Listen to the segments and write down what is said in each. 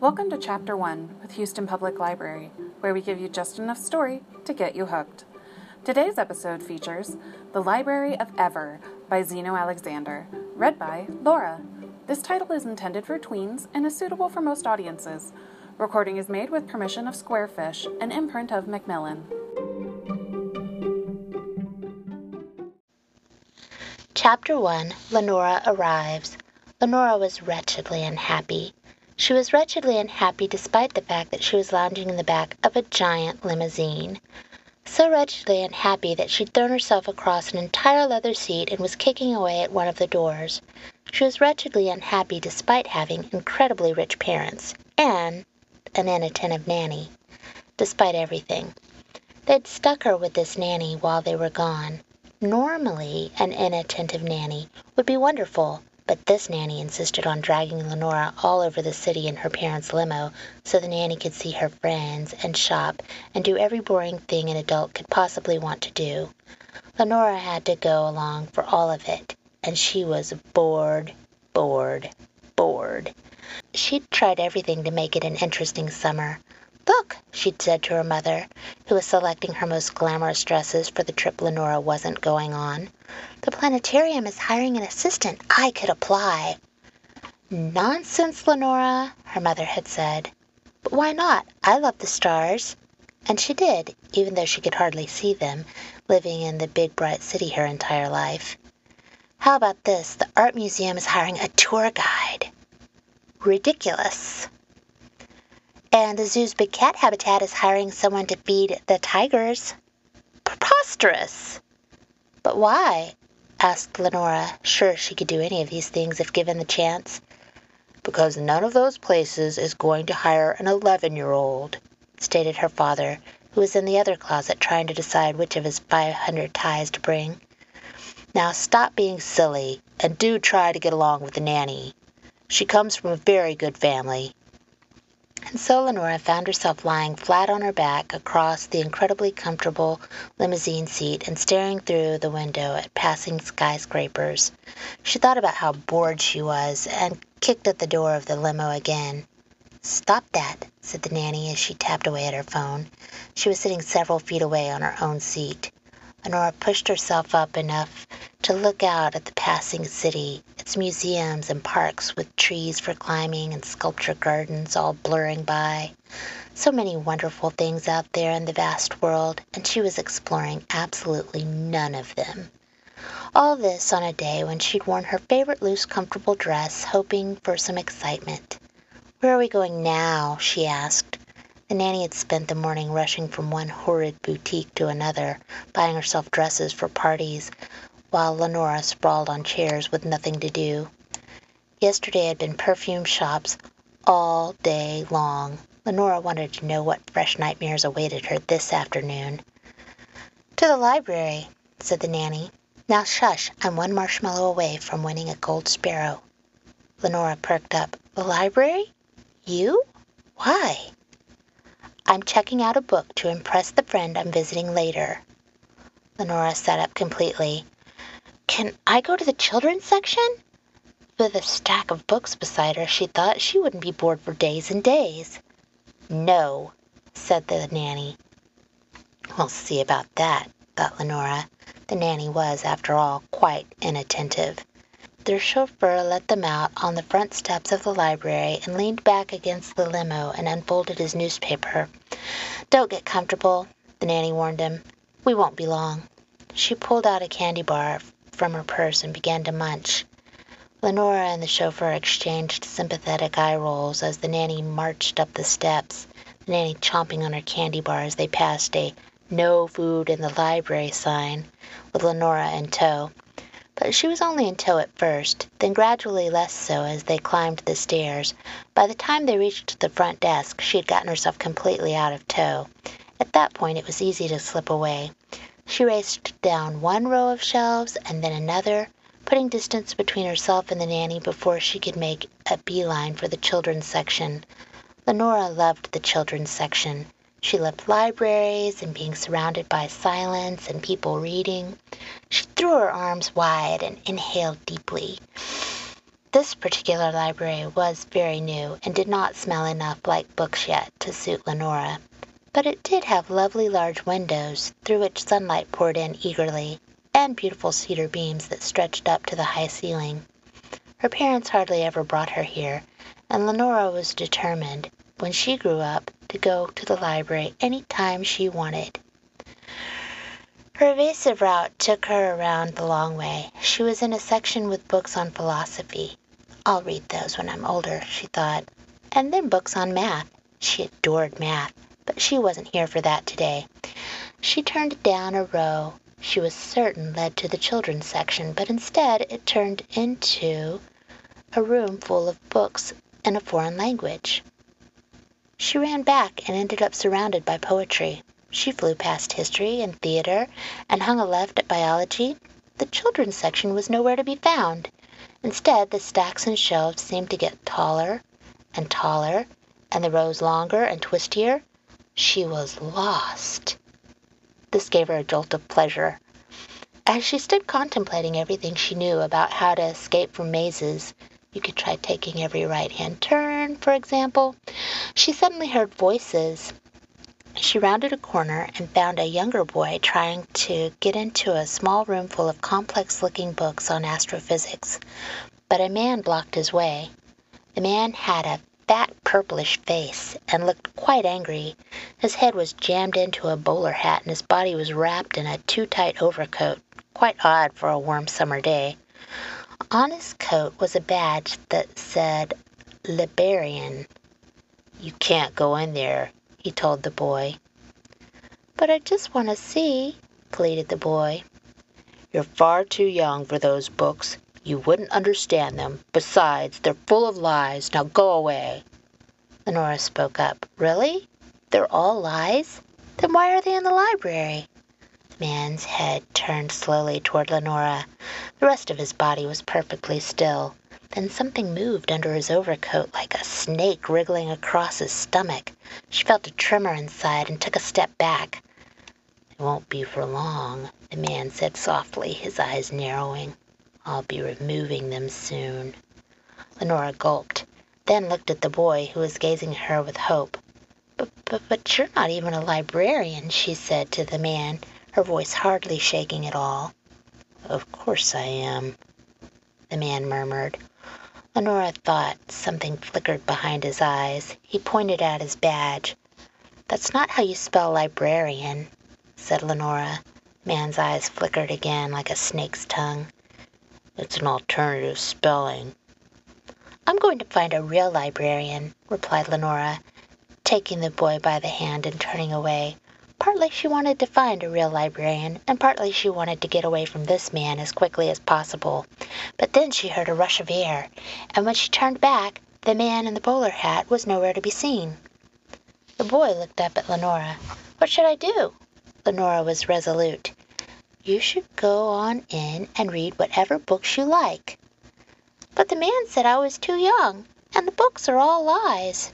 Welcome to Chapter 1 with Houston Public Library, where we give you just enough story to get you hooked. Today's episode features The Library of Ever by Zeno Alexander, read by Laura. This title is intended for tweens and is suitable for most audiences. Recording is made with permission of Square Fish, an imprint of Macmillan. Chapter 1 Lenora Arrives. Lenora was wretchedly unhappy. She was wretchedly unhappy despite the fact that she was lounging in the back of a giant limousine. So wretchedly unhappy that she'd thrown herself across an entire leather seat and was kicking away at one of the doors. She was wretchedly unhappy despite having incredibly rich parents and an inattentive nanny. Despite everything. They'd stuck her with this nanny while they were gone. Normally, an inattentive nanny would be wonderful, but this nanny insisted on dragging Lenora all over the city in her parents' limo so the nanny could see her friends and shop and do every boring thing an adult could possibly want to do. Lenora had to go along for all of it, and she was bored, bored, bored. She'd tried everything to make it an interesting summer. She'd said to her mother, who was selecting her most glamorous dresses for the trip Lenora wasn't going on. The planetarium is hiring an assistant. I could apply. Nonsense, Lenora, her mother had said. But why not? I love the stars. And she did, even though she could hardly see them, living in the big bright city her entire life. How about this? The art museum is hiring a tour guide. Ridiculous. And the zoo's big cat habitat is hiring someone to feed the tigers. Preposterous! But why? asked Lenora, sure she could do any of these things if given the chance. Because none of those places is going to hire an eleven year old, stated her father, who was in the other closet trying to decide which of his five hundred ties to bring. Now stop being silly, and do try to get along with the nanny. She comes from a very good family, and so Lenora found herself lying flat on her back across the incredibly comfortable limousine seat and staring through the window at passing skyscrapers. She thought about how bored she was and kicked at the door of the limo again. Stop that, said the nanny as she tapped away at her phone. She was sitting several feet away on her own seat. Lenora pushed herself up enough to look out at the passing city, museums and parks with trees for climbing and sculpture gardens all blurring by. So many wonderful things out there in the vast world, and she was exploring absolutely none of them. All this on a day when she'd worn her favorite loose, comfortable dress, hoping for some excitement. Where are we going now? she asked. The nanny had spent the morning rushing from one horrid boutique to another, buying herself dresses for parties, while Lenora sprawled on chairs with nothing to do. Yesterday had been perfume shops all day long. Lenora wanted to know what fresh nightmares awaited her this afternoon. To the library, said the nanny. Now shush, I'm one marshmallow away from winning a gold sparrow. Lenora perked up. The library? You? Why? I'm checking out a book to impress the friend I'm visiting later. Lenora sat up completely. Can I go to the children's section? With a stack of books beside her, she thought she wouldn't be bored for days and days. No, said the nanny. We'll see about that, thought Lenora. The nanny was, after all, quite inattentive. Their chauffeur let them out on the front steps of the library and leaned back against the limo and unfolded his newspaper. Don't get comfortable, the nanny warned him. We won't be long. She pulled out a candy bar from her purse and began to munch. Lenora and the chauffeur exchanged sympathetic eye rolls as the nanny marched up the steps, the nanny chomping on her candy bar as they passed a "No food in the library" sign, with Lenora in tow. But she was only in tow at first, then gradually less so as they climbed the stairs. By the time they reached the front desk she had gotten herself completely out of tow. At that point it was easy to slip away. She raced down one row of shelves and then another, putting distance between herself and the nanny before she could make a bee line for the children's section. Lenora loved the children's section. She loved libraries and being surrounded by silence and people reading. She threw her arms wide and inhaled deeply. This particular library was very new and did not smell enough like books yet to suit Lenora, but it did have lovely large windows through which sunlight poured in eagerly, and beautiful cedar beams that stretched up to the high ceiling. Her parents hardly ever brought her here, and Lenora was determined, when she grew up, to go to the library any time she wanted. Her evasive route took her around the long way. She was in a section with books on philosophy. I'll read those when I'm older, she thought. And then books on math. She adored math, but she wasn't here for that today. She turned down a row she was certain led to the children's section, but instead it turned into a room full of books in a foreign language. She ran back and ended up surrounded by poetry. She flew past history and theater and hung a left at biology. The children's section was nowhere to be found. Instead, the stacks and shelves seemed to get taller and taller, and the rows longer and twistier. She was lost. This gave her a jolt of pleasure. As she stood contemplating everything she knew about how to escape from mazes, you could try taking every right hand turn, for example, she suddenly heard voices she rounded a corner and found a younger boy trying to get into a small room full of complex looking books on astrophysics, but a man blocked his way. The man had a fat purplish face and looked quite angry. His head was jammed into a bowler hat and his body was wrapped in a too tight overcoat, quite odd for a warm summer day. On his coat was a badge that said Librarian. You can't go in there, he told the boy. But I just want to see, pleaded the boy. You're far too young for those books. You wouldn't understand them. Besides, they're full of lies. Now go away. Lenora spoke up. Really? They're all lies? Then why are they in the library? The man's head turned slowly toward Lenora. The rest of his body was perfectly still. Then something moved under his overcoat like a snake wriggling across his stomach. She felt a tremor inside and took a step back. It won't be for long, the man said softly, his eyes narrowing. I'll be removing them soon. Lenora gulped, then looked at the boy, who was gazing at her with hope. But, you're not even a librarian, she said to the man, her voice hardly shaking at all. Of course I am, the man murmured. Lenora thought something flickered behind his eyes. He pointed at his badge. That's not how you spell librarian, said Lenora. Man's eyes flickered again like a snake's tongue. It's an alternative spelling. I'm going to find a real librarian, replied Lenora, taking the boy by the hand and turning away. Partly she wanted to find a real librarian, and partly she wanted to get away from this man as quickly as possible. But then she heard a rush of air, and when she turned back, the man in the bowler hat was nowhere to be seen. The boy looked up at Lenora. What should I do? Lenora was resolute. You should go on in and read whatever books you like. But the man said I was too young, and the books are all lies.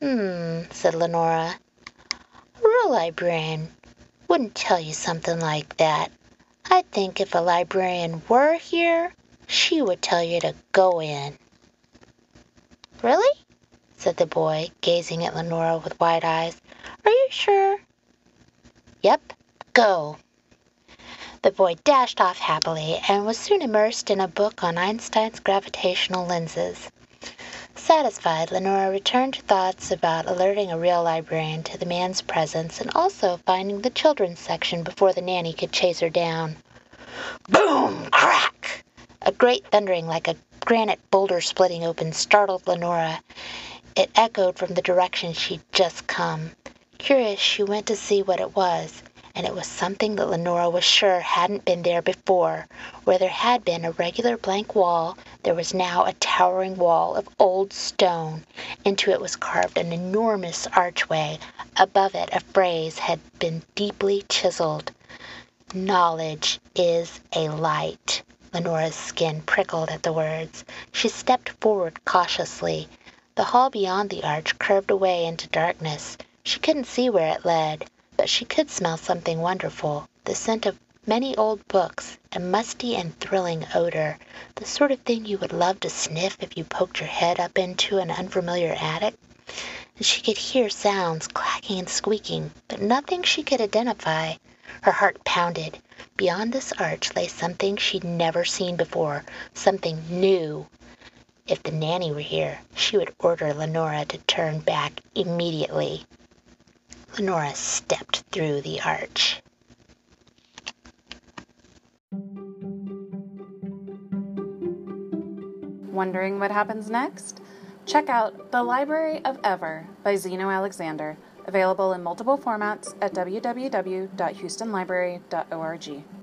Hmm, said Lenora real librarian wouldn't tell you something like that. I think if a librarian were here, she would tell you to go in. Really? said the boy, gazing at Lenora with wide eyes. Are you sure? Yep, go. The boy dashed off happily and was soon immersed in a book on Einstein's gravitational lenses. Satisfied, Lenora returned to thoughts about alerting a real librarian to the man's presence and also finding the children's section before the nanny could chase her down. Boom! Crack! A great thundering like a granite boulder splitting open startled Lenora. It echoed from the direction she'd just come. Curious, she went to see what it was and it was something that Lenora was sure hadn't been there before. Where there had been a regular blank wall, there was now a towering wall of old stone. Into it was carved an enormous archway. Above it a phrase had been deeply chiseled. Knowledge is a light. Lenora's skin prickled at the words. She stepped forward cautiously. The hall beyond the arch curved away into darkness. She couldn't see where it led but she could smell something wonderful, the scent of many old books, a musty and thrilling odor, the sort of thing you would love to sniff if you poked your head up into an unfamiliar attic. And she could hear sounds, clacking and squeaking, but nothing she could identify. Her heart pounded. Beyond this arch lay something she'd never seen before, something new. If the nanny were here, she would order Leonora to turn back immediately. Leonora stepped through the arch. Wondering what happens next? Check out The Library of Ever by Zeno Alexander, available in multiple formats at www.houstonlibrary.org.